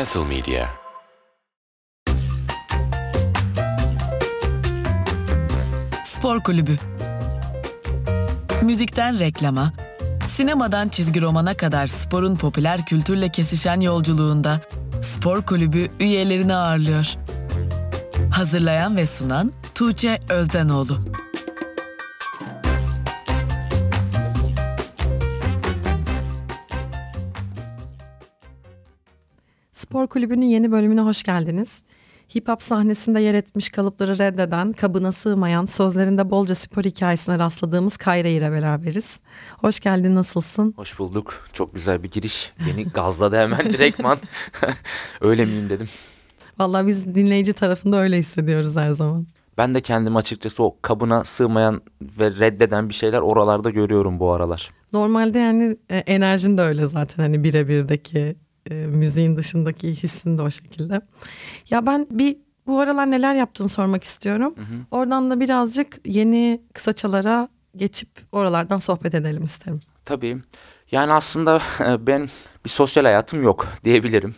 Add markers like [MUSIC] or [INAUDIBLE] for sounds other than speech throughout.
Castle Media Spor Kulübü Müzikten reklama, sinemadan çizgi romana kadar sporun popüler kültürle kesişen yolculuğunda Spor Kulübü üyelerini ağırlıyor. Hazırlayan ve sunan Tuğçe Özdenoğlu. Spor Kulübü'nün yeni bölümüne hoş geldiniz. Hip hop sahnesinde yer etmiş kalıpları reddeden, kabına sığmayan, sözlerinde bolca spor hikayesine rastladığımız Kayra ile beraberiz. Hoş geldin, nasılsın? Hoş bulduk. Çok güzel bir giriş. Beni gazladı hemen direktman. [LAUGHS] öyle miyim dedim. Vallahi biz dinleyici tarafında öyle hissediyoruz her zaman. Ben de kendimi açıkçası o kabına sığmayan ve reddeden bir şeyler oralarda görüyorum bu aralar. Normalde yani e, enerjin de öyle zaten hani birebirdeki e, müziğin dışındaki hissin de o şekilde. Ya ben bir bu aralar neler yaptığını sormak istiyorum. Oradan da birazcık yeni kısaçalara geçip oralardan sohbet edelim isterim. Tabii. Yani aslında ben bir sosyal hayatım yok diyebilirim.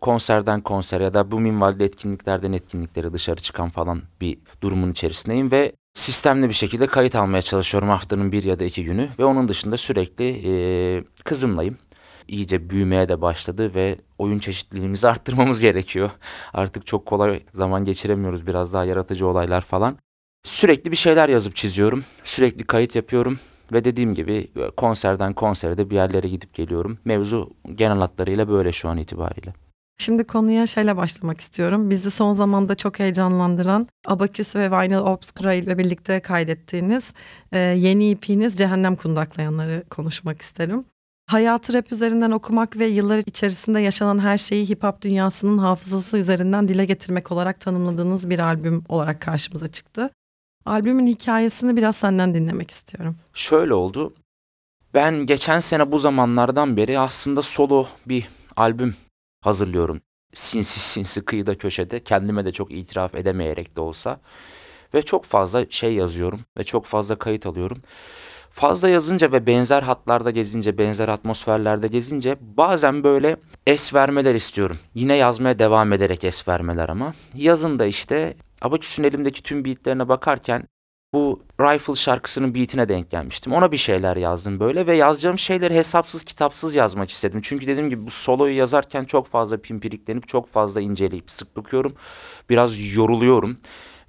Konserden konsere ya da bu minvalde etkinliklerden etkinliklere dışarı çıkan falan bir durumun içerisindeyim ve sistemli bir şekilde kayıt almaya çalışıyorum haftanın bir ya da iki günü ve onun dışında sürekli e, kızımlayım. İyice büyümeye de başladı ve oyun çeşitliliğimizi arttırmamız [LAUGHS] gerekiyor. Artık çok kolay zaman geçiremiyoruz biraz daha yaratıcı olaylar falan. Sürekli bir şeyler yazıp çiziyorum. Sürekli kayıt yapıyorum. Ve dediğim gibi konserden konsere de bir yerlere gidip geliyorum. Mevzu genel hatlarıyla böyle şu an itibariyle. Şimdi konuya şeyle başlamak istiyorum. Bizi son zamanda çok heyecanlandıran Abaküs ve Vinyl Obscura ile birlikte kaydettiğiniz e, yeni EP'niz Cehennem Kundaklayanları konuşmak isterim. Hayatı rap üzerinden okumak ve yıllar içerisinde yaşanan her şeyi hip hop dünyasının hafızası üzerinden dile getirmek olarak tanımladığınız bir albüm olarak karşımıza çıktı. Albümün hikayesini biraz senden dinlemek istiyorum. Şöyle oldu. Ben geçen sene bu zamanlardan beri aslında solo bir albüm hazırlıyorum. Sinsi sinsi kıyıda köşede kendime de çok itiraf edemeyerek de olsa. Ve çok fazla şey yazıyorum ve çok fazla kayıt alıyorum. Fazla yazınca ve benzer hatlarda gezince, benzer atmosferlerde gezince bazen böyle es vermeler istiyorum. Yine yazmaya devam ederek es vermeler ama. Yazın da işte Abaküs'ün elimdeki tüm beatlerine bakarken bu Rifle şarkısının beatine denk gelmiştim. Ona bir şeyler yazdım böyle ve yazacağım şeyleri hesapsız kitapsız yazmak istedim. Çünkü dediğim gibi bu soloyu yazarken çok fazla pimpiriklenip çok fazla inceleyip sık dokuyorum. Biraz yoruluyorum.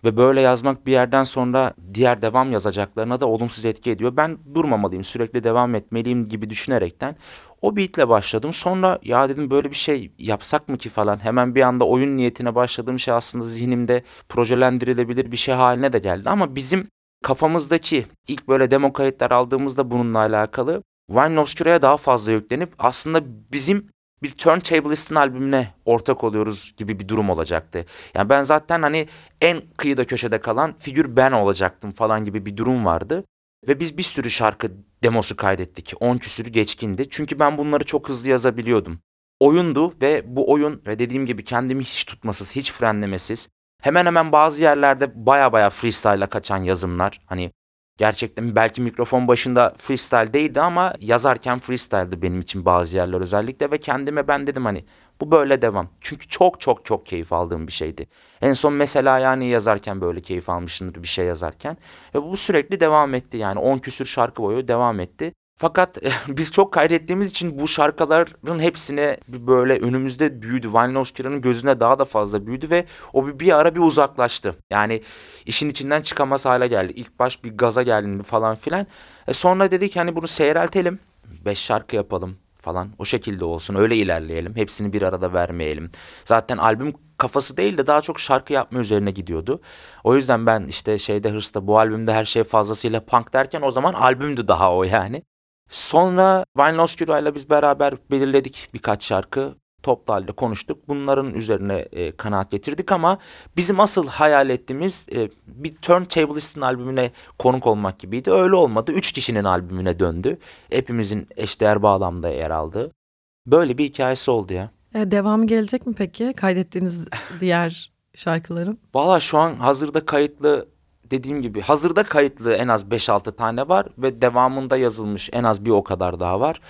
Ve böyle yazmak bir yerden sonra diğer devam yazacaklarına da olumsuz etki ediyor. Ben durmamalıyım, sürekli devam etmeliyim gibi düşünerekten o beatle başladım. Sonra ya dedim böyle bir şey yapsak mı ki falan. Hemen bir anda oyun niyetine başladığım şey aslında zihnimde projelendirilebilir bir şey haline de geldi. Ama bizim kafamızdaki ilk böyle demo kayıtlar aldığımızda bununla alakalı Wine Obscura'ya daha fazla yüklenip aslında bizim bir Turntablistin albümüne ortak oluyoruz gibi bir durum olacaktı. Yani ben zaten hani en kıyıda köşede kalan figür ben olacaktım falan gibi bir durum vardı. Ve biz bir sürü şarkı demosu kaydettik. 10 küsürü geçkindi. Çünkü ben bunları çok hızlı yazabiliyordum. Oyundu ve bu oyun ve dediğim gibi kendimi hiç tutmasız, hiç frenlemesiz. Hemen hemen bazı yerlerde baya baya freestyle'a kaçan yazımlar. Hani gerçekten belki mikrofon başında freestyle değildi ama yazarken freestyle'dı benim için bazı yerler özellikle. Ve kendime ben dedim hani bu böyle devam. Çünkü çok çok çok keyif aldığım bir şeydi. En son mesela yani yazarken böyle keyif almışımdır bir şey yazarken. Ve bu sürekli devam etti yani 10 küsür şarkı boyu devam etti. Fakat [LAUGHS] biz çok kaydettiğimiz için bu şarkıların hepsine böyle önümüzde büyüdü. Van Loskira'nın gözüne daha da fazla büyüdü ve o bir, bir ara bir uzaklaştı. Yani işin içinden çıkamaz hale geldi. İlk baş bir gaza geldi falan filan. E sonra dedik hani bunu seyreltelim. Beş şarkı yapalım falan. O şekilde olsun. Öyle ilerleyelim. Hepsini bir arada vermeyelim. Zaten albüm kafası değil de daha çok şarkı yapma üzerine gidiyordu. O yüzden ben işte şeyde hırsta bu albümde her şey fazlasıyla punk derken o zaman albümdü daha o yani. Sonra Lost ile biz beraber belirledik birkaç şarkı. Toplu halde konuştuk. Bunların üzerine e, kanaat getirdik ama bizim asıl hayal ettiğimiz e, bir Turntablist'in albümüne konuk olmak gibiydi. Öyle olmadı. Üç kişinin albümüne döndü. Hepimizin eşdeğer bağlamda yer aldığı. Böyle bir hikayesi oldu ya. E, devamı gelecek mi peki kaydettiğiniz [LAUGHS] diğer şarkıların? Valla şu an hazırda kayıtlı dediğim gibi hazırda kayıtlı en az 5-6 tane var ve devamında yazılmış en az bir o kadar daha var.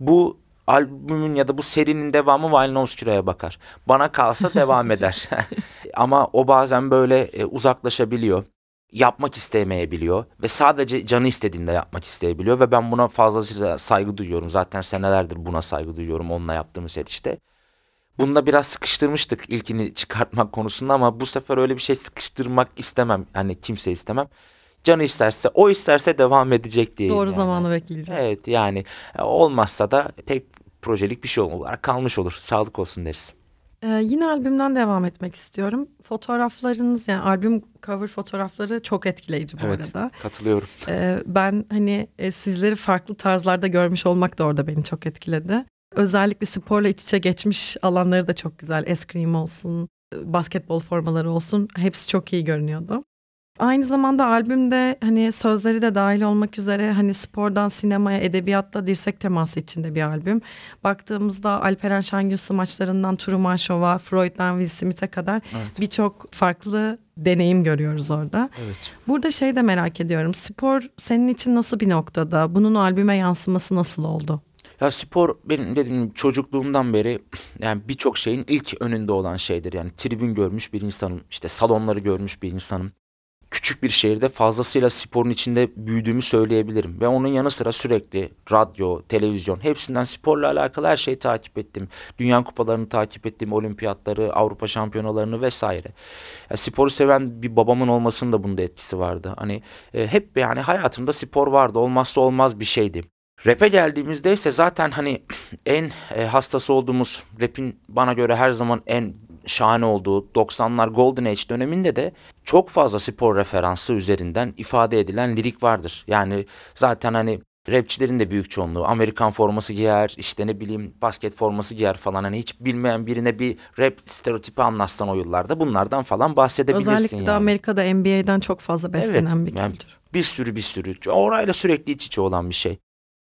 Bu albümün ya da bu serinin devamı Winehouse bakar. Bana kalsa devam eder. [LAUGHS] Ama o bazen böyle e, uzaklaşabiliyor. Yapmak istemeyebiliyor ve sadece canı istediğinde yapmak isteyebiliyor ve ben buna fazlasıyla saygı duyuyorum. Zaten senelerdir buna saygı duyuyorum onunla yaptığımız set işte. Bunda biraz sıkıştırmıştık ilkini çıkartmak konusunda ama bu sefer öyle bir şey sıkıştırmak istemem. Hani kimse istemem. Canı isterse, o isterse devam edecek diye. Doğru yani. zamanı bekleyeceğim. Evet yani e, olmazsa da tek projelik bir şey olarak kalmış olur. Sağlık olsun deriz. Ee, yine albümden devam etmek istiyorum. Fotoğraflarınız yani albüm cover fotoğrafları çok etkileyici bu evet, arada. katılıyorum. Ee, ben hani e, sizleri farklı tarzlarda görmüş olmak da orada beni çok etkiledi. Özellikle sporla iç içe geçmiş alanları da çok güzel. Eskrim olsun, basketbol formaları olsun hepsi çok iyi görünüyordu. Aynı zamanda albümde hani sözleri de dahil olmak üzere hani spordan sinemaya, edebiyatla dirsek teması içinde bir albüm. Baktığımızda Alperen Şengül maçlarından Truman Show'a, Freud'dan Will Smith'e kadar evet. birçok farklı deneyim görüyoruz orada. Evet. Burada şey de merak ediyorum. Spor senin için nasıl bir noktada? Bunun albüme yansıması nasıl oldu? Ya spor benim dediğim çocukluğumdan beri yani birçok şeyin ilk önünde olan şeydir. Yani tribün görmüş bir insanım, işte salonları görmüş bir insanım küçük bir şehirde fazlasıyla sporun içinde büyüdüğümü söyleyebilirim. Ve onun yanı sıra sürekli radyo, televizyon hepsinden sporla alakalı her şeyi takip ettim. Dünya kupalarını takip ettim, olimpiyatları, Avrupa şampiyonalarını vesaire. Yani sporu seven bir babamın olmasının da bunda etkisi vardı. Hani e, hep yani hayatımda spor vardı, olmazsa olmaz bir şeydi. Rap'e geldiğimizde ise zaten hani [CLEARS THROAT] en e, hastası olduğumuz rap'in bana göre her zaman en şahane olduğu 90'lar Golden Age döneminde de çok fazla spor referansı üzerinden ifade edilen lirik vardır. Yani zaten hani rapçilerin de büyük çoğunluğu Amerikan forması giyer, işte ne bileyim basket forması giyer falan. Hani hiç bilmeyen birine bir rap stereotipi anlatsan o yıllarda bunlardan falan bahsedebilirsin Özellikle yani. de Amerika'da NBA'den çok fazla beslenen evet, bir kültür. Yani bir sürü bir sürü. Orayla sürekli iç içe olan bir şey.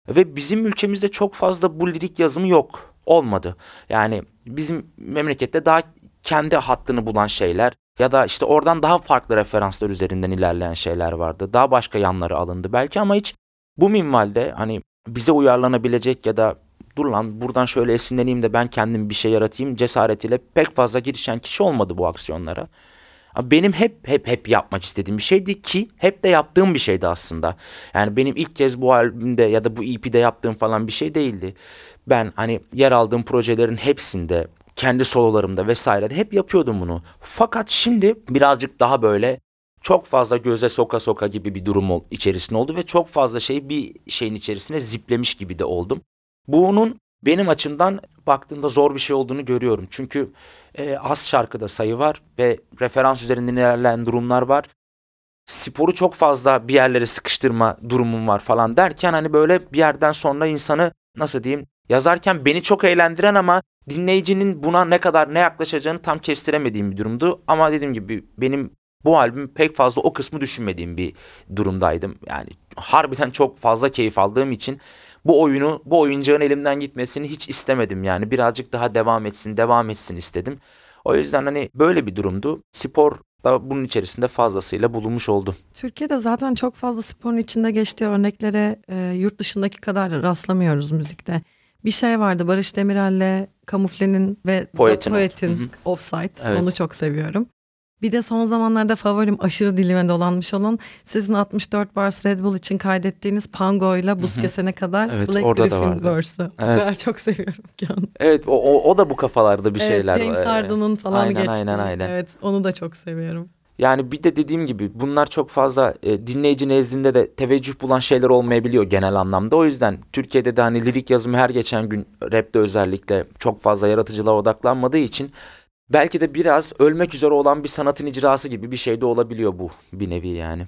Ve bizim ülkemizde çok fazla bu lirik yazımı yok. Olmadı. Yani bizim memlekette daha kendi hattını bulan şeyler ya da işte oradan daha farklı referanslar üzerinden ilerleyen şeyler vardı. Daha başka yanları alındı belki ama hiç bu minvalde hani bize uyarlanabilecek ya da dur lan buradan şöyle esinleneyim de ben kendim bir şey yaratayım cesaretiyle pek fazla girişen kişi olmadı bu aksiyonlara. Benim hep hep hep yapmak istediğim bir şeydi ki hep de yaptığım bir şeydi aslında. Yani benim ilk kez bu albümde ya da bu EP'de yaptığım falan bir şey değildi. Ben hani yer aldığım projelerin hepsinde kendi sololarımda vesairede hep yapıyordum bunu. Fakat şimdi birazcık daha böyle çok fazla göze soka soka gibi bir durum içerisinde oldu ve çok fazla şey bir şeyin içerisine ziplemiş gibi de oldum. Bunun benim açımdan baktığımda zor bir şey olduğunu görüyorum. Çünkü e, az şarkıda sayı var ve referans üzerinden ilerleyen durumlar var. Sporu çok fazla bir yerlere sıkıştırma durumum var falan derken hani böyle bir yerden sonra insanı nasıl diyeyim yazarken beni çok eğlendiren ama dinleyicinin buna ne kadar ne yaklaşacağını tam kestiremediğim bir durumdu. Ama dediğim gibi benim bu albüm pek fazla o kısmı düşünmediğim bir durumdaydım. Yani harbiden çok fazla keyif aldığım için bu oyunu, bu oyuncağın elimden gitmesini hiç istemedim. Yani birazcık daha devam etsin, devam etsin istedim. O yüzden hani böyle bir durumdu. Spor da bunun içerisinde fazlasıyla bulunmuş oldu. Türkiye'de zaten çok fazla sporun içinde geçtiği örneklere e, yurt dışındaki kadar rastlamıyoruz müzikte bir şey vardı Barış Demirel'le Kamufle'nin ve Poet'in, Poet'in Offside. Evet. Onu çok seviyorum. Bir de son zamanlarda favorim aşırı dilime dolanmış olan sizin 64 bars Red Bull için kaydettiğiniz Pango ile buz kesene kadar evet, Black orada Griffin verse'ü. Evet. O kadar çok seviyorum ki onu. Evet o, o, o da bu kafalarda bir evet, şeyler James. Harden'ın falan aynen, geçtiği. Aynen aynen. Evet onu da çok seviyorum. Yani bir de dediğim gibi bunlar çok fazla e, dinleyici nezdinde de teveccüh bulan şeyler olmayabiliyor genel anlamda. O yüzden Türkiye'de de hani lirik yazımı her geçen gün rapte özellikle çok fazla yaratıcılığa odaklanmadığı için belki de biraz ölmek üzere olan bir sanatın icrası gibi bir şey de olabiliyor bu bir nevi yani.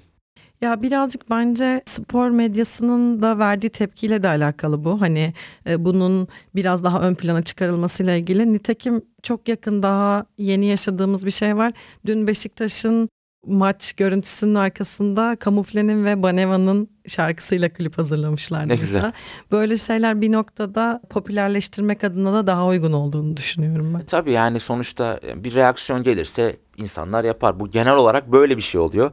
Ya birazcık bence spor medyasının da verdiği tepkiyle de alakalı bu. Hani e, bunun biraz daha ön plana çıkarılmasıyla ilgili. Nitekim çok yakın daha yeni yaşadığımız bir şey var. Dün Beşiktaş'ın maç görüntüsünün arkasında Kamufle'nin ve Baneva'nın şarkısıyla klip hazırlamışlar. Ne güzel. Böyle şeyler bir noktada popülerleştirmek adına da daha uygun olduğunu düşünüyorum ben. E, tabii yani sonuçta bir reaksiyon gelirse insanlar yapar. Bu genel olarak böyle bir şey oluyor.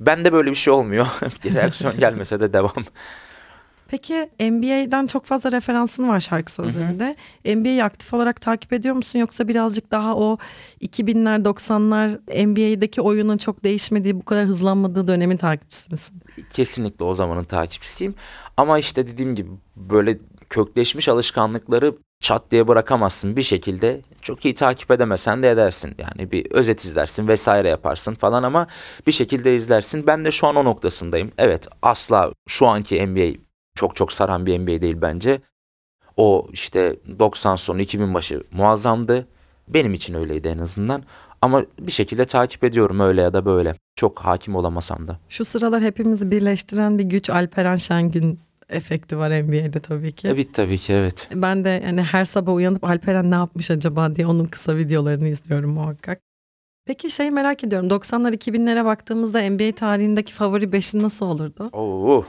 Ben de böyle bir şey olmuyor. [LAUGHS] bir reaksiyon [LAUGHS] gelmese de devam. Peki NBA'den çok fazla referansın var şarkı sözlerinde. NBA'yi aktif olarak takip ediyor musun yoksa birazcık daha o 2000'ler 90'lar NBA'deki oyunun çok değişmediği bu kadar hızlanmadığı dönemin takipçisi misin? Kesinlikle o zamanın takipçisiyim. Ama işte dediğim gibi böyle kökleşmiş alışkanlıkları çat diye bırakamazsın bir şekilde. Çok iyi takip edemesen de edersin. Yani bir özet izlersin vesaire yaparsın falan ama bir şekilde izlersin. Ben de şu an o noktasındayım. Evet asla şu anki NBA çok çok saran bir NBA değil bence. O işte 90 sonu 2000 başı muazzamdı. Benim için öyleydi en azından. Ama bir şekilde takip ediyorum öyle ya da böyle. Çok hakim olamasam da. Şu sıralar hepimizi birleştiren bir güç Alperen Şengün efekti var NBA'de tabii ki. Evet tabii ki evet. Ben de yani her sabah uyanıp Alperen ne yapmış acaba diye onun kısa videolarını izliyorum muhakkak. Peki şey merak ediyorum 90'lar 2000'lere baktığımızda NBA tarihindeki favori 5'in nasıl olurdu? Oo.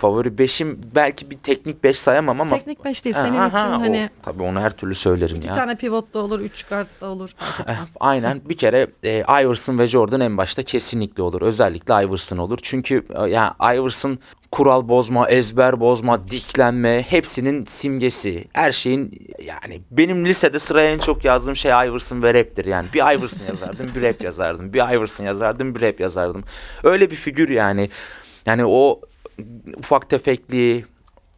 Favori beşim belki bir teknik beş sayamam ama. Teknik 5 değil senin Ha, için ha, o- hani tabii onu her türlü söylerim iki ya. tane pivot da olur, üç guard da olur [LAUGHS] etmez. Aynen bir kere e, Iverson ve Jordan en başta kesinlikle olur. Özellikle Iverson olur. Çünkü e, yani Iverson kural bozma, ezber bozma, diklenme hepsinin simgesi. Her şeyin yani benim lisede sıraya en çok yazdığım şey Iverson ve raptir. Yani bir Iverson yazardım, bir rap yazardım. Bir Iverson yazardım, bir rap yazardım. Öyle bir figür yani. Yani o ufak tefekliği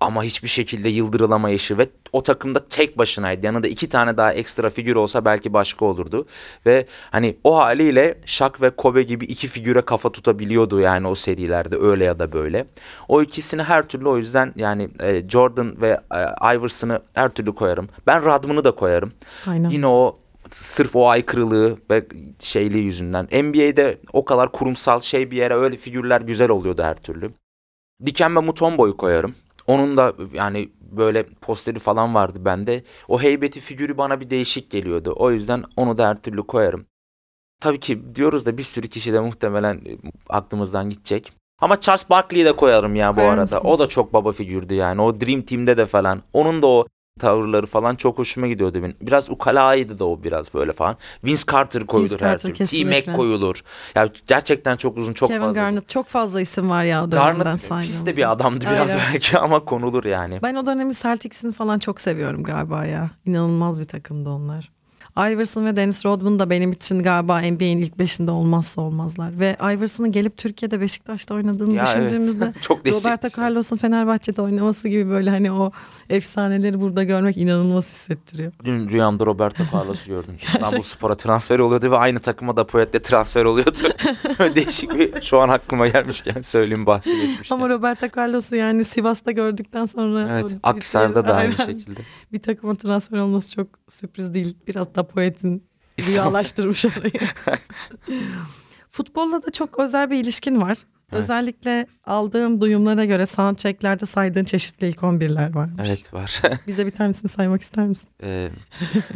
ama hiçbir şekilde yıldırılamayışı ve o takımda tek başınaydı. Yanında iki tane daha ekstra figür olsa belki başka olurdu. Ve hani o haliyle Shaq ve Kobe gibi iki figüre kafa tutabiliyordu yani o serilerde öyle ya da böyle. O ikisini her türlü o yüzden yani e, Jordan ve e, Iverson'ı her türlü koyarım. Ben Rodman'ı da koyarım. Aynen. Yine o sırf o aykırılığı ve şeyliği yüzünden. NBA'de o kadar kurumsal şey bir yere öyle figürler güzel oluyordu her türlü. Dikembe Mutombo'yu koyarım. Onun da yani böyle posteri falan vardı bende. O heybeti figürü bana bir değişik geliyordu. O yüzden onu da her türlü koyarım. Tabii ki diyoruz da bir sürü kişi de muhtemelen e, aklımızdan gidecek. Ama Charles Barkley'i de koyarım ya bu Koyar arada. mısın? O da çok baba figürdü yani. O Dream Team'de de falan. Onun da o tavırları falan çok hoşuma gidiyordu benim. Biraz ukalaydı da o biraz böyle falan. Vince Carter koyulur her Carter türlü. T-Mac koyulur. Ya gerçekten çok uzun çok Kevin fazla. Garnett çok fazla isim var ya o dönemden Garnett pis de bir adamdı biraz Aynen. belki ama konulur yani. Ben o dönemi Celtics'ini falan çok seviyorum galiba ya. İnanılmaz bir takımdı onlar. Iverson ve Dennis Rodman da benim için galiba NBA'in ilk beşinde olmazsa olmazlar. Ve Iverson'ın gelip Türkiye'de Beşiktaş'ta oynadığını Ya evet. düşündüğümüzde [LAUGHS] Çok değişik Roberto şey. Carlos'un Fenerbahçe'de oynaması gibi böyle hani o efsaneleri burada görmek inanılmaz hissettiriyor. Dün rüyamda Roberto Carlos'u gördüm. [LAUGHS] İstanbul Spor'a transfer oluyordu ve aynı takıma da Poyet'le transfer oluyordu. [LAUGHS] Böyle Değişik bir şu an aklıma gelmişken söyleyeyim bahsi geçmişken. Ama Roberto Carlos'u yani Sivas'ta gördükten sonra Evet, Akhisar'da da aynı Aynen. şekilde. bir takıma transfer olması çok sürpriz değil. Biraz da poetin rüyalaştırmış [LAUGHS] orayı. Futbolla da çok özel bir ilişkin var. Evet. Özellikle aldığım duyumlara göre soundchecklerde saydığın çeşitli ilk 11'ler varmış. Evet var. [LAUGHS] Bize bir tanesini saymak ister misin? Ee,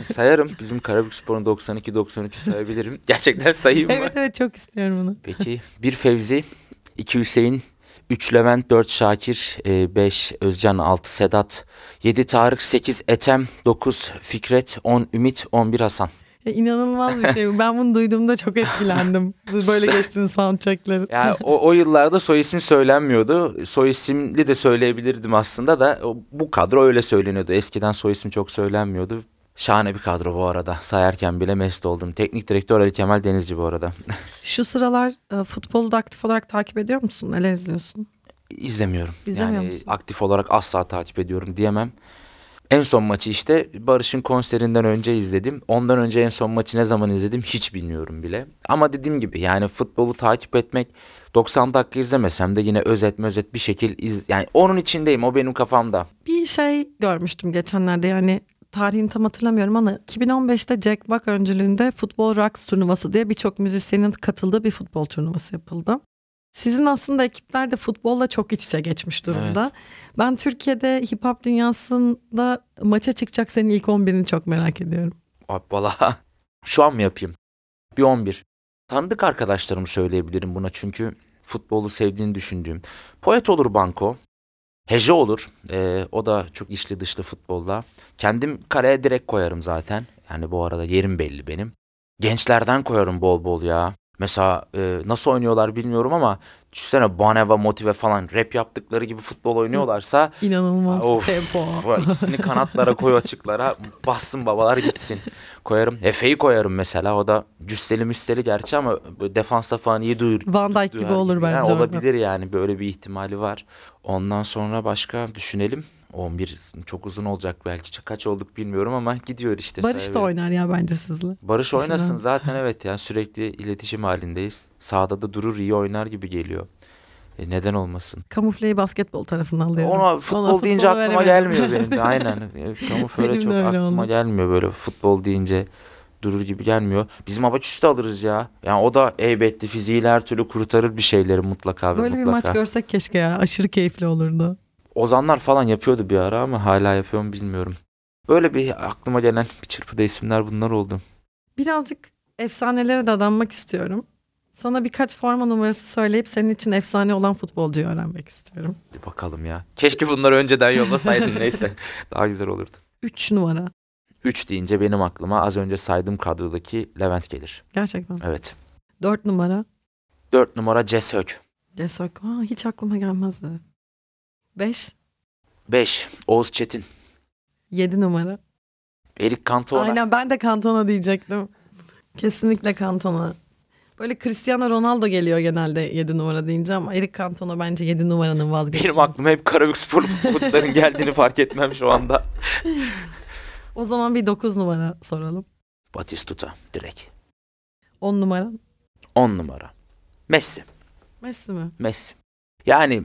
sayarım. Bizim Karabükspor'un 92-93'ü sayabilirim. Gerçekten sayayım mı? Evet evet çok istiyorum bunu. Peki. Bir Fevzi, iki Hüseyin, üç Levent, dört Şakir, e, beş Özcan, altı Sedat, yedi Tarık, sekiz Etem, dokuz Fikret, on Ümit, on bir Hasan. Ya, inanılmaz bir şey. Ben bunu duyduğumda çok etkilendim. [LAUGHS] Böyle geçtiğin soundcheckleri. Yani o, o yıllarda soy isim söylenmiyordu. Soy isimli de söyleyebilirdim aslında da bu kadro öyle söyleniyordu. Eskiden soy isim çok söylenmiyordu. Şahane bir kadro bu arada. Sayarken bile mest oldum. Teknik direktör Ali Kemal Denizci bu arada. [LAUGHS] Şu sıralar e, futbolu da aktif olarak takip ediyor musun? Neler izliyorsun? İzlemiyorum. İzlemiyor yani musun? aktif olarak asla takip ediyorum diyemem. En son maçı işte Barış'ın konserinden önce izledim. Ondan önce en son maçı ne zaman izledim hiç bilmiyorum bile. Ama dediğim gibi yani futbolu takip etmek 90 dakika izlemesem de yine özet özet bir şekil iz yani onun içindeyim o benim kafamda. Bir şey görmüştüm geçenlerde yani tarihini tam hatırlamıyorum ama 2015'te Jack Buck öncülüğünde Futbol Rocks turnuvası diye birçok müzisyenin katıldığı bir futbol turnuvası yapıldı. Sizin aslında ekipler de futbolla çok iç içe geçmiş durumda. Ben Türkiye'de hip hop dünyasında maça çıkacak senin ilk 11'ini çok merak ediyorum. Valla [LAUGHS] şu an mı yapayım? Bir 11. Tanıdık arkadaşlarımı söyleyebilirim buna çünkü futbolu sevdiğini düşündüğüm. Poet olur Banko. Hece olur. Ee, o da çok içli dışlı futbolda. Kendim kareye direkt koyarım zaten. Yani bu arada yerim belli benim. Gençlerden koyarım bol bol ya. Mesela e, nasıl oynuyorlar bilmiyorum ama düşünsene Baneva Motive falan rap yaptıkları gibi futbol oynuyorlarsa İnanılmaz Of, tempo. ikisini kanatlara koy açıklara bassın babalar gitsin. Koyarım. Efe'yi koyarım mesela. O da cüsseli müsteli gerçi ama defansta falan iyi duyur. Van Dijk gibi olur Yani bence orada. olabilir yani böyle bir ihtimali var. Ondan sonra başka düşünelim. 11 çok uzun olacak belki. Kaç olduk bilmiyorum ama gidiyor işte. Barış da oynar ya bence sizle. Barış oynasın zaten evet yani sürekli iletişim halindeyiz. Sahada da durur iyi oynar gibi geliyor. E, neden olmasın? Kamufleyi basketbol tarafından alıyorum. Ona futbol Ona deyince aklıma veremedim. gelmiyor benim de [LAUGHS] aynen. E, Kamufle çok aklıma oldu. gelmiyor böyle futbol deyince durur gibi gelmiyor. Bizim Abaküs'ü de alırız ya. Yani o da elbette fiziğiyle her türlü kurtarır bir şeyleri mutlaka ve Böyle bir mutlaka. maç görsek keşke ya. Aşırı keyifli olurdu. Ozanlar falan yapıyordu bir ara ama hala yapıyor mu bilmiyorum. Böyle bir aklıma gelen bir çırpıda isimler bunlar oldu. Birazcık efsanelere dadanmak istiyorum. Sana birkaç forma numarası söyleyip senin için efsane olan futbolcuyu öğrenmek istiyorum. Hadi bakalım ya. Keşke bunları önceden yollasaydın [LAUGHS] neyse. Daha güzel olurdu. 3 numara. 3 deyince benim aklıma az önce saydığım kadrodaki Levent gelir. Gerçekten. Evet. 4 numara. 4 numara Cesök. Desök. Aa, hiç aklıma gelmezdi. 5. 5 Oğuz Çetin. 7 numara. Erik Cantona. Aynen ben de Cantona diyecektim. Kesinlikle Cantona. Böyle Cristiano Ronaldo geliyor genelde 7 numara deyince ama Eric Cantona bence 7 numaranın vazgeçilmezi. Benim aklıma hep Karabükspor futbolcuların [LAUGHS] geldiğini fark etmem şu anda. O zaman bir 9 numara soralım. Batistuta direkt. 10 numara. 10 numara. Messi. Messi mi? Messi. Yani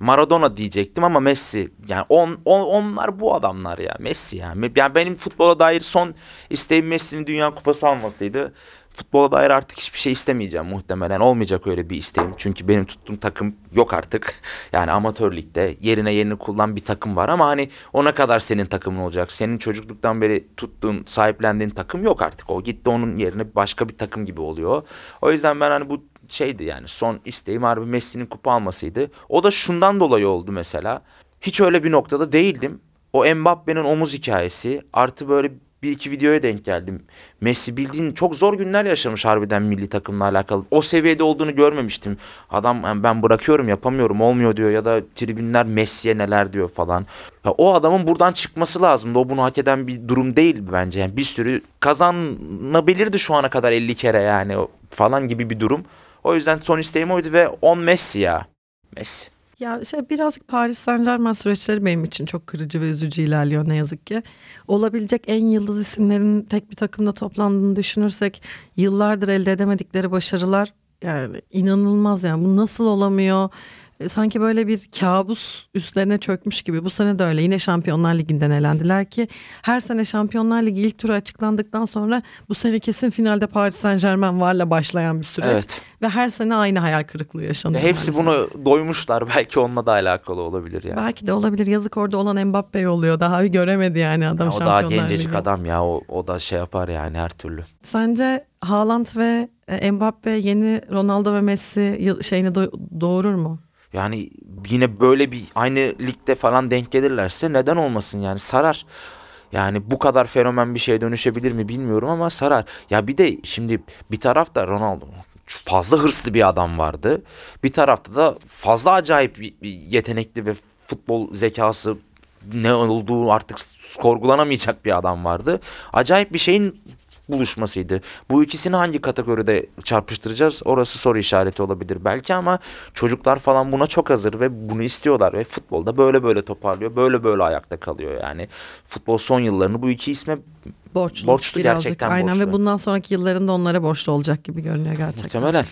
Maradona diyecektim ama Messi. Yani on, on, onlar bu adamlar ya. Messi yani. yani. Benim futbola dair son isteğim Messi'nin Dünya Kupası almasıydı. Futbola dair artık hiçbir şey istemeyeceğim muhtemelen. Olmayacak öyle bir isteğim. Çünkü benim tuttuğum takım yok artık. [LAUGHS] Yani amatör ligde yerine yerini kullan bir takım var ama hani ona kadar senin takımın olacak. Senin çocukluktan beri tuttuğun, sahiplendiğin takım yok artık. O gitti onun yerine başka bir takım gibi oluyor. O yüzden ben hani bu şeydi yani son isteğim harbi Messi'nin kupa almasıydı. O da şundan dolayı oldu mesela. Hiç öyle bir noktada değildim. O Mbappe'nin omuz hikayesi artı böyle bir iki videoya denk geldim. Messi bildiğin çok zor günler yaşamış harbiden milli takımla alakalı. O seviyede olduğunu görmemiştim. Adam "Yani ben bırakıyorum yapamıyorum olmuyor diyor ya da tribünler Messi'ye neler diyor falan. Ya o adamın buradan çıkması lazımdı. O bunu hak eden bir durum değil bence. Yani bir sürü kazanabilirdi şu ana kadar 50 kere yani falan gibi bir durum. O yüzden son isteğim oydu ve 10 Messi ya. Messi. Ya şey birazcık Paris Saint Germain süreçleri benim için çok kırıcı ve üzücü ilerliyor ne yazık ki. Olabilecek en yıldız isimlerin tek bir takımda toplandığını düşünürsek yıllardır elde edemedikleri başarılar yani inanılmaz yani bu nasıl olamıyor? Sanki böyle bir kabus üstlerine çökmüş gibi. Bu sene de öyle. Yine Şampiyonlar Ligi'nden elendiler ki her sene Şampiyonlar Ligi ilk turu açıklandıktan sonra bu sene kesin finalde Paris Saint Germain varla başlayan bir süreç. Evet. Ve her sene aynı hayal kırıklığı yaşanıyor. Ya hepsi bunu doymuşlar. Belki onunla da alakalı olabilir yani. Belki de olabilir. Yazık orada olan Mbappe oluyor. Daha bir göremedi yani adam Ya o daha Şampiyonlar gencecik Ligi. adam ya. O, o da şey yapar yani her türlü. Sence Haaland ve e, Mbappe yeni Ronaldo ve Messi şeyini do- doğurur mu? Yani yine böyle bir aynı ligde falan denk gelirlerse neden olmasın yani sarar. Yani bu kadar fenomen bir şeye dönüşebilir mi bilmiyorum ama sarar. Ya bir de şimdi bir tarafta Ronaldo fazla hırslı bir adam vardı. Bir tarafta da fazla acayip yetenekli ve futbol zekası ne olduğu artık sorgulanamayacak bir adam vardı. Acayip bir şeyin buluşmasıydı. Bu ikisini hangi kategoride çarpıştıracağız? Orası soru işareti olabilir belki ama çocuklar falan buna çok hazır ve bunu istiyorlar ve futbolda böyle böyle toparlıyor. Böyle böyle ayakta kalıyor yani. Futbol son yıllarını bu iki isme Borçlu. Borçlu, birazcık. gerçekten Aynen borçlu. ve bundan sonraki yıllarında onlara borçlu olacak gibi görünüyor gerçekten. muhtemelen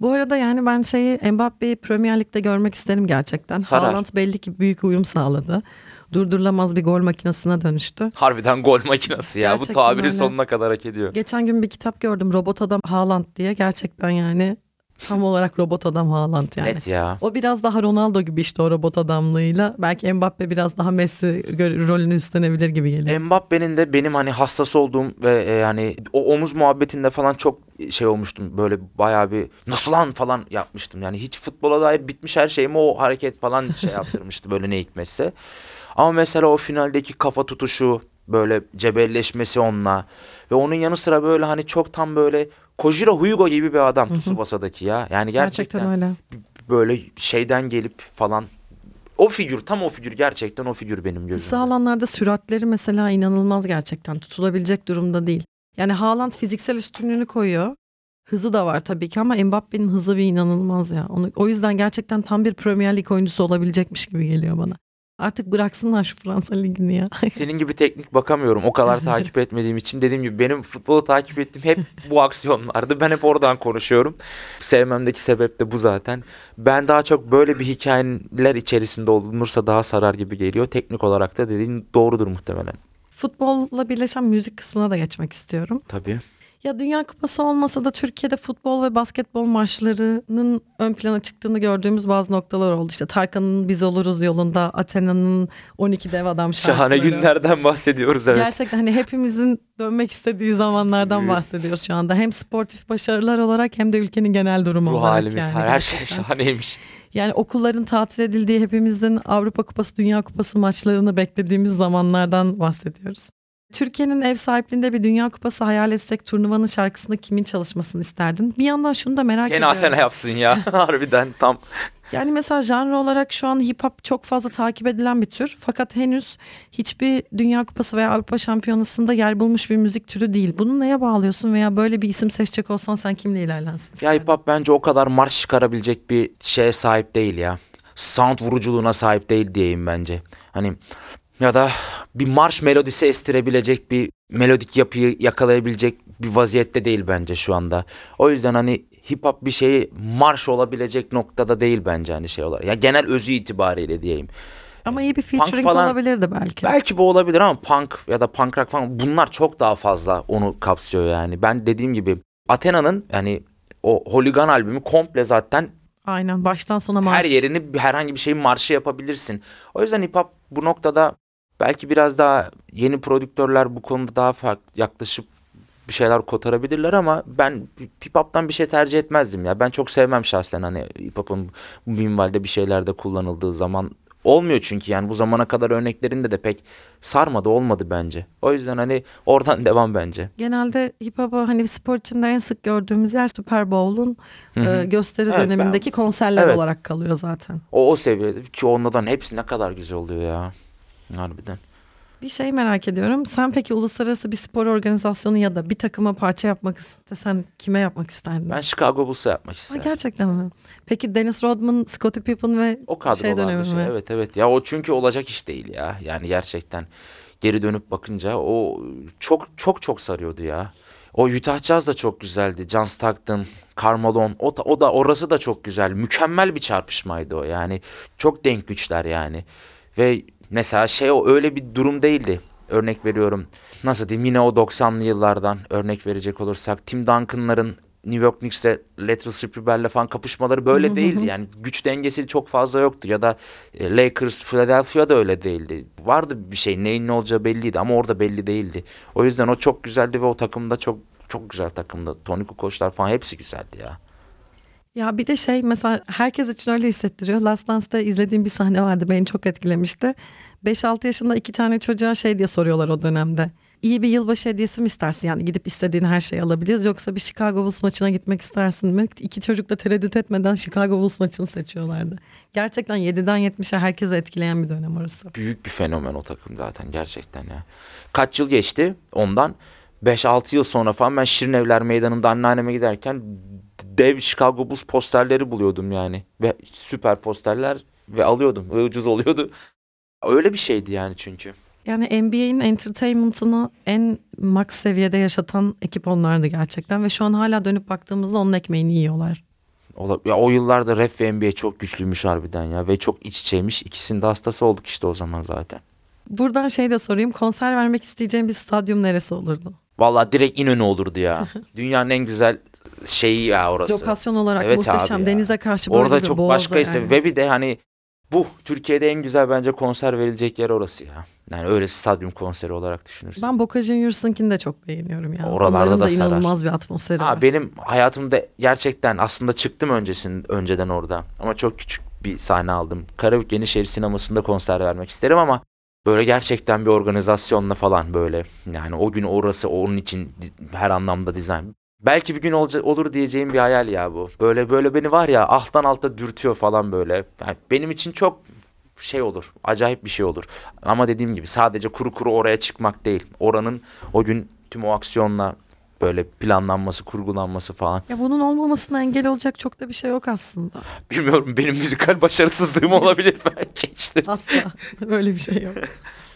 Bu arada yani ben şeyi Mbappe'yi Premier Lig'de görmek isterim gerçekten. Sarar. Haaland belli ki büyük uyum sağladı. Durdurulamaz bir gol makinesine dönüştü. harbiden gol makinesi ya. Gerçekten bu tabiri öyle. sonuna kadar hak ediyor. Geçen gün bir kitap gördüm Robot Adam Haaland diye. Gerçekten yani tam olarak Robot Adam Haaland yani. Net ya. O biraz daha Ronaldo gibi işte o robot adamlığıyla. Belki Mbappe biraz daha Messi rolünü üstlenebilir gibi geliyor. Mbappe'nin de benim hani hassas olduğum ve e, yani o omuz muhabbetinde falan çok şey olmuştum. Böyle bayağı bir nasıl lan falan yapmıştım. Yani hiç futbola dair bitmiş her şeyimi o hareket falan şey yaptırmıştı böyle ne hikmetse. Ama mesela o finaldeki kafa tutuşu böyle cebelleşmesi onunla ve onun yanı sıra böyle hani çok tam böyle Kojiro Huyugo gibi bir adam Tsubasa'daki ya. Yani gerçekten, Gerçekten öyle. böyle şeyden gelip falan o figür tam o figür gerçekten o figür benim gözümde. Kısa alanlarda süratleri mesela inanılmaz gerçekten. Tutulabilecek durumda değil. Yani Haaland fiziksel üstünlüğünü koyuyor. Hızı da var tabii ki ama Mbappe'nin hızı bir inanılmaz ya. Onu, o yüzden gerçekten tam bir Premier Lig oyuncusu olabilecekmiş gibi geliyor bana. Artık bıraksınlar şu Fransa Ligi'ni ya. [LAUGHS] Senin gibi teknik bakamıyorum. O kadar takip etmediğim için dediğim gibi benim futbolu takip ettiğim hep [LAUGHS] bu aksiyonlardı. Ben hep oradan konuşuyorum. Sevmemdeki sebep de bu zaten. Ben daha çok böyle bir hikayeler içerisinde olunursa daha sarar gibi geliyor. Teknik olarak da dediğin doğrudur muhtemelen. Futbolla birleşen müzik kısmına da geçmek istiyorum. Tabii. Ya Dünya Kupası olmasa da Türkiye'de futbol ve basketbol maçlarının ön plana çıktığını gördüğümüz bazı noktalar oldu. İşte Tarkan'ın Biz Oluruz yolunda, Athena'nın 12 Dev Adam Şahane şarkıları. günlerden bahsediyoruz evet. Gerçekten hani hepimizin dönmek istediği zamanlardan bahsediyoruz şu anda. Hem sportif başarılar olarak hem de ülkenin genel durumu Ruh olarak halimiz yani. her, her şey şahaneymiş. Yani okulların tatil edildiği hepimizin Avrupa Kupası, Dünya Kupası maçlarını beklediğimiz zamanlardan bahsediyoruz. Türkiye'nin ev sahipliğinde bir Dünya Kupası hayal etsek turnuvanın şarkısında kimin çalışmasını isterdin? Bir yandan şunu da merak Gene ediyorum. Athena yapsın ya. [LAUGHS] Harbiden tam. Yani mesela janr olarak şu an hip hop çok fazla takip edilen bir tür. Fakat henüz hiçbir Dünya Kupası veya Avrupa Şampiyonası'nda yer bulmuş bir müzik türü değil. Bunu neye bağlıyorsun veya böyle bir isim seçecek olsan sen kimle ilerlensin? Ya hip hop bence o kadar marş çıkarabilecek bir şeye sahip değil ya. Sound vuruculuğuna sahip değil diyeyim bence. Hani ya da bir marş melodisi estirebilecek bir melodik yapıyı yakalayabilecek bir vaziyette değil bence şu anda. O yüzden hani hip hop bir şeyi marş olabilecek noktada değil bence hani şey olarak. Ya genel özü itibariyle diyeyim. Ama iyi bir featuring falan- olabilirdi belki. Belki bu olabilir ama punk ya da punk rock falan bunlar çok daha fazla onu kapsıyor yani. Ben dediğim gibi Athena'nın yani o Holigan albümü komple zaten Aynen baştan sona marş. her yerini herhangi bir şeyin marşı yapabilirsin. O yüzden hip hop bu noktada belki biraz daha yeni prodüktörler bu konuda daha farklı yaklaşıp bir şeyler kotarabilirler ama ben hip hop'tan bir şey tercih etmezdim ya. Ben çok sevmem şahsen hani hip hop'un bu minvalde bir şeylerde kullanıldığı zaman olmuyor çünkü yani bu zamana kadar örneklerinde de pek sarmadı olmadı bence. O yüzden hani oradan [LAUGHS] devam bence. Genelde hip hop'u hani spor içinde en sık gördüğümüz yer Super Bowl'un e, gösteri Evet, dönemindeki konserler Evet. olarak kalıyor zaten. O o seviyede ki onlardan hepsi ne kadar güzel oluyor ya. Harbiden. Bir şey merak ediyorum. Sen peki uluslararası bir spor organizasyonu ya da bir takıma parça yapmak istesen kime yapmak isterdin? Ben Chicago Bulls'a yapmak Ha, isterim. gerçekten mi? Peki Dennis Rodman, Scottie Pippen ve O kadrolarda şey dönemi şey, mi? Evet evet. Ya o çünkü olacak iş değil ya. Yani gerçekten geri dönüp bakınca o çok çok çok sarıyordu ya. O Utah Jazz da çok güzeldi. John Stockton, Carmelo o da, o da orası da çok güzel. Mükemmel bir çarpışmaydı o. Yani çok denk güçler yani. Ve mesela şey o öyle bir durum değildi. Örnek veriyorum. Nasıl diyeyim yine o 90'lı yıllardan örnek verecek olursak Tim Duncan'ların New York Knicks'te Lateral Spribber'le falan kapışmaları böyle değildi. Yani güç dengesi çok fazla yoktu. Ya da e, Lakers, Philadelphia da öyle değildi. Vardı bir şey neyin ne olacağı belliydi ama orada belli değildi. O yüzden o çok güzeldi ve o takımda çok çok güzel takımda. Tony Kukoçlar falan hepsi güzeldi ya. Ya bir de şey mesela herkes için öyle hissettiriyor. Last Dance'da izlediğim bir sahne vardı beni çok etkilemişti. 5-6 yaşında iki tane çocuğa şey diye soruyorlar o dönemde. İyi bir yılbaşı hediyesi mi istersin? Yani gidip istediğin her şeyi alabiliriz. Yoksa bir Chicago Bulls maçına gitmek istersin mi? İki çocuk da tereddüt etmeden Chicago Bulls maçını seçiyorlardı. Gerçekten 7'den 70'e herkese etkileyen bir dönem orası. Büyük bir fenomen o takım zaten gerçekten ya. Kaç yıl geçti ondan? 5-6 yıl sonra falan ben Şirinevler Meydanı'nda anneanneme giderken dev Chicago Bulls posterleri buluyordum yani. Ve süper posterler ve alıyordum. Ve ucuz oluyordu. Öyle bir şeydi yani çünkü. Yani NBA'in entertainment'ını en max seviyede yaşatan ekip onlardı gerçekten. Ve şu an hala dönüp baktığımızda onun ekmeğini yiyorlar. Ya o yıllarda rap ve NBA çok güçlüymüş harbiden ya. Ve çok iç içeymiş. İkisinin de hastası olduk işte o zaman zaten. Buradan şey de sorayım. Konser vermek isteyeceğim bir stadyum neresi olurdu? Vallahi direkt İnönü olurdu ya. [LAUGHS] Dünyanın en güzel şeyi ya orası. Lokasyon olarak Evet muhteşem. Denize karşı böyle Orada bir çok başka ise yani. ve bir de hani bu Türkiye'de en güzel bence konser verilecek yer orası ya. Yani öyle stadyum konseri olarak düşünürsün. Ben Boca Juniors'ınkini de çok beğeniyorum ya. Oralarda Onların da da sarar. inanılmaz bir atmosferi Ha, var. benim hayatımda gerçekten aslında çıktım öncesin önceden orada ama çok küçük bir sahne aldım. Karabük Yenişehir sinemasında konser vermek isterim ama Böyle gerçekten bir organizasyonla falan böyle yani o gün orası onun için her anlamda dizayn. Belki bir gün olacak olur diyeceğim bir hayal ya bu. Böyle böyle beni var ya alttan alta dürtüyor falan böyle. Yani benim için çok şey olur. Acayip bir şey olur. Ama dediğim gibi sadece kuru kuru oraya çıkmak değil. Oranın o gün tüm o aksiyonla böyle planlanması, kurgulanması falan. Ya bunun olmamasına engel olacak çok da bir şey yok aslında. Bilmiyorum benim müzikal başarısızlığım olabilir [LAUGHS] belki işte. Asla. Öyle bir şey yok.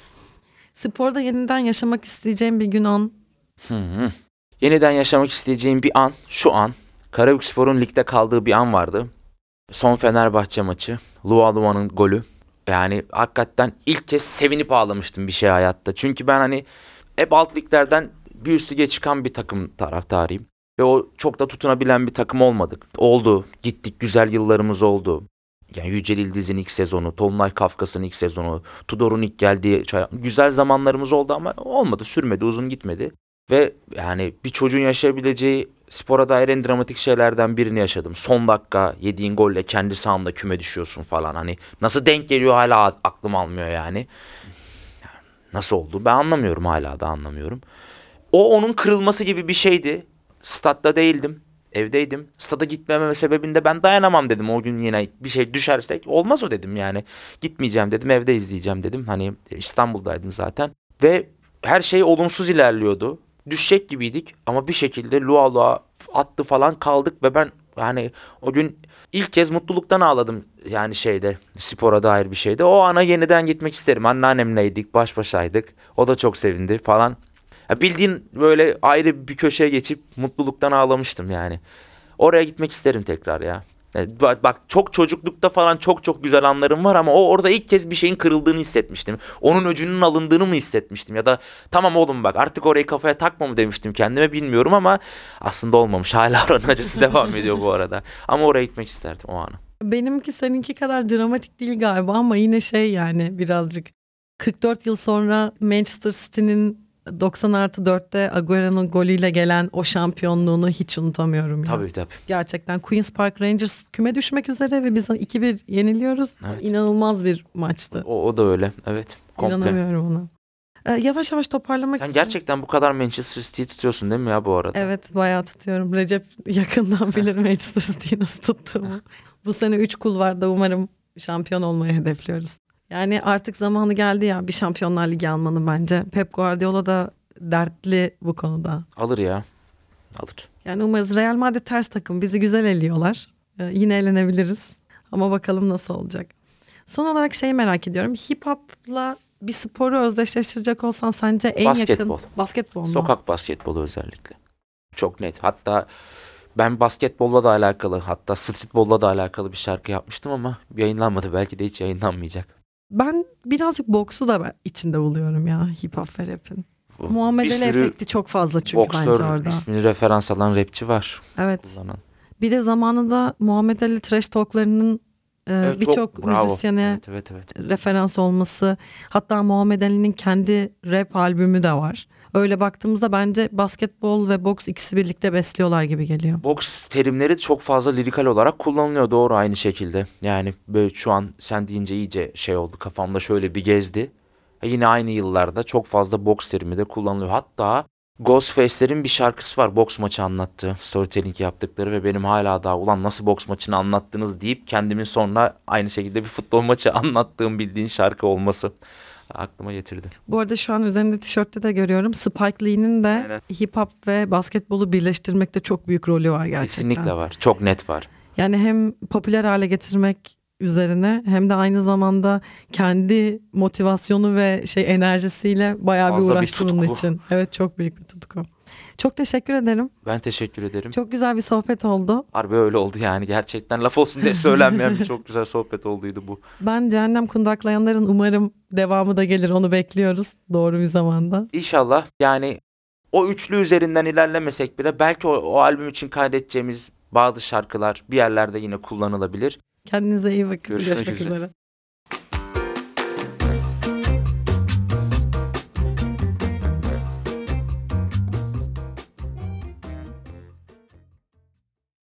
[LAUGHS] Sporda yeniden yaşamak isteyeceğim bir gün an. Hı hı. Yeniden yaşamak isteyeceğim bir an, şu an. Karabükspor'un ligde kaldığı bir an vardı. Son Fenerbahçe maçı. Lua Lua'nın golü. Yani hakikaten ilk kez sevinip ağlamıştım bir şey hayatta. Çünkü ben hani hep alt liglerden bir üst lige çıkan bir takım taraftarıyım. Ve o çok da tutunabilen bir takım olmadık. Oldu. Gittik. Güzel yıllarımız oldu. Yani Yücel İldiz'in ilk sezonu, Tolunay Kafkas'ın ilk sezonu, Tudor'un ilk geldiği güzel zamanlarımız oldu ama olmadı, sürmedi, uzun gitmedi. Ve yani bir çocuğun yaşayabileceği spora dair en dramatik şeylerden birini yaşadım. Son dakika yediğin golle kendi sahanda küme düşüyorsun falan. Hani nasıl denk geliyor hala aklım almıyor yani. Nasıl oldu ben anlamıyorum hala da anlamıyorum. O onun kırılması gibi bir şeydi. Statta değildim. Evdeydim. Stada gitmememe sebebinde ben dayanamam dedim. O gün yine bir şey düşersek olmaz o dedim yani. Gitmeyeceğim dedim. Evde izleyeceğim dedim. Hani İstanbul'daydım zaten. Ve her şey olumsuz ilerliyordu. Düşecek gibiydik ama bir şekilde lua lua attı falan kaldık ve ben yani o gün ilk kez mutluluktan ağladım yani şeyde spora dair bir şeyde. O ana yeniden gitmek isterim. Anneannemleydik, baş başaydık. O da çok sevindi falan. Ya bildiğin böyle ayrı bir köşeye geçip mutluluktan ağlamıştım yani. Oraya gitmek isterim tekrar ya. E, Bak, bak çok çocuklukta falan çok çok güzel anlarım var ama o orada ilk kez bir şeyin kırıldığını hissetmiştim. Onun öcünün alındığını mı hissetmiştim ya da tamam oğlum bak artık orayı kafaya takma mı demiştim kendime bilmiyorum ama aslında olmamış. Hala oranın acısı devam ediyor bu arada. Ama oraya gitmek isterdim o anı. Benimki seninki kadar dramatik değil galiba ama yine şey yani birazcık. 44 yıl sonra Manchester City'nin 90 artı 4'te Agüero'nun golüyle gelen o şampiyonluğunu hiç unutamıyorum. ya. Tabii tabii. Gerçekten Queen's Park Rangers küme düşmek üzere ve biz 2-1 yeniliyoruz. Evet. İnanılmaz bir maçtı. O, o da öyle. Evet. Komple. İnanamıyorum ona. Ee, yavaş yavaş toparlamak Sen istiyorum. gerçekten bu kadar Manchester City'yi tutuyorsun değil mi ya bu arada? Evet bayağı tutuyorum. Recep yakından bilir Manchester City'yi nasıl tuttuğumu. [LAUGHS] Bu sene 3 kulvarda umarım şampiyon olmayı hedefliyoruz. Yani artık zamanı geldi ya bir şampiyonlar ligi almanın bence. Pep Guardiola da dertli bu konuda. Alır ya. Alır. Yani umarız Real Madrid ters takım bizi güzel eliyorlar. Ee, yine eğlenebiliriz. Ama bakalım nasıl olacak. Son olarak şeyi merak ediyorum. Hip hop'la bir sporu özdeşleştirecek olsan sence en Basketbol. yakın basketbol mu? Sokak basketbolu özellikle. Çok net. Hatta ben basketbolla da alakalı hatta streetbolla da alakalı bir şarkı yapmıştım ama yayınlanmadı. Belki de hiç yayınlanmayacak. Ben birazcık boksu da ben içinde buluyorum ya hip hop ve rap'in. Sürü efekti çok fazla çünkü bence Boksör orada. ismini referans alan rapçi var Evet. kullanan. Bir de zamanında Muhammed Ali trash talklarının e, Evet, çok birçok müzisyene Evet evet evet. referans olması. Hatta Muhammed Ali'nin kendi rap albümü de var. Öyle baktığımızda bence basketbol ve boks ikisi birlikte besliyorlar gibi geliyor. Boks terimleri çok fazla lirikal olarak kullanılıyor doğru aynı şekilde. Yani böyle şu an sen deyince iyice şey oldu kafamda şöyle bir gezdi. E Yine aynı yıllarda çok fazla boks terimi de kullanılıyor. Hatta Ghostface'lerin bir şarkısı var boks maçı anlattığı, storytelling yaptıkları ve benim hala daha ulan nasıl boks maçını anlattınız deyip kendimin sonra aynı şekilde bir futbol maçı [LAUGHS] anlattığım bildiğin şarkı olması aklıma getirdi. Bu arada şu an üzerinde tişörtte de görüyorum. Spike Lee'nin de Aynen. hip hop ve basketbolu birleştirmekte çok büyük rolü var gerçekten. Kesinlikle var. Çok net var. Yani hem popüler hale getirmek üzerine hem de aynı zamanda kendi motivasyonu ve şey enerjisiyle bayağı bir Fazla bir uğraştı bunun tutku. için. Evet çok büyük bir tutku. Çok teşekkür ederim. Ben teşekkür ederim. Çok güzel bir sohbet oldu. Harbi öyle oldu yani gerçekten laf olsun diye söylenmeyen bir çok güzel sohbet olduydu bu. Ben Cehennem Kundaklayanların umarım devamı da gelir onu bekliyoruz doğru bir zamanda. İnşallah yani o üçlü üzerinden ilerlemesek bile belki o, o albüm için kaydedeceğimiz bazı şarkılar bir yerlerde yine kullanılabilir. Kendinize iyi bakın. Görüşmek Görüşmek üzere. üzere.